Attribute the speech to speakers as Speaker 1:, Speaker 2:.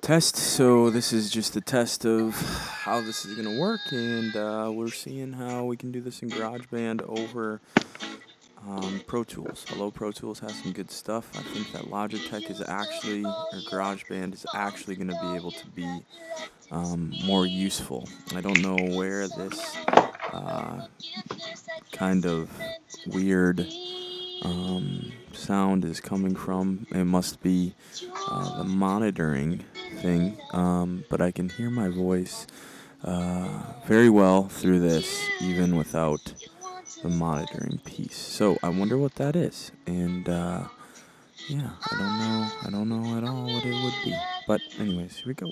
Speaker 1: Test. So this is just a test of how this is gonna work, and uh, we're seeing how we can do this in GarageBand over um, Pro Tools. Hello, Pro Tools has some good stuff. I think that Logitech is actually, or GarageBand is actually to be able to be um, more useful. I don't know where this uh, kind of weird um, sound is coming from. It must be uh, the monitoring anything, um, but I can hear my voice uh, very well through this, even without the monitoring piece. So I wonder what that is, and uh, yeah, I don't know. I don't know at all what it would be. But anyways, here we go.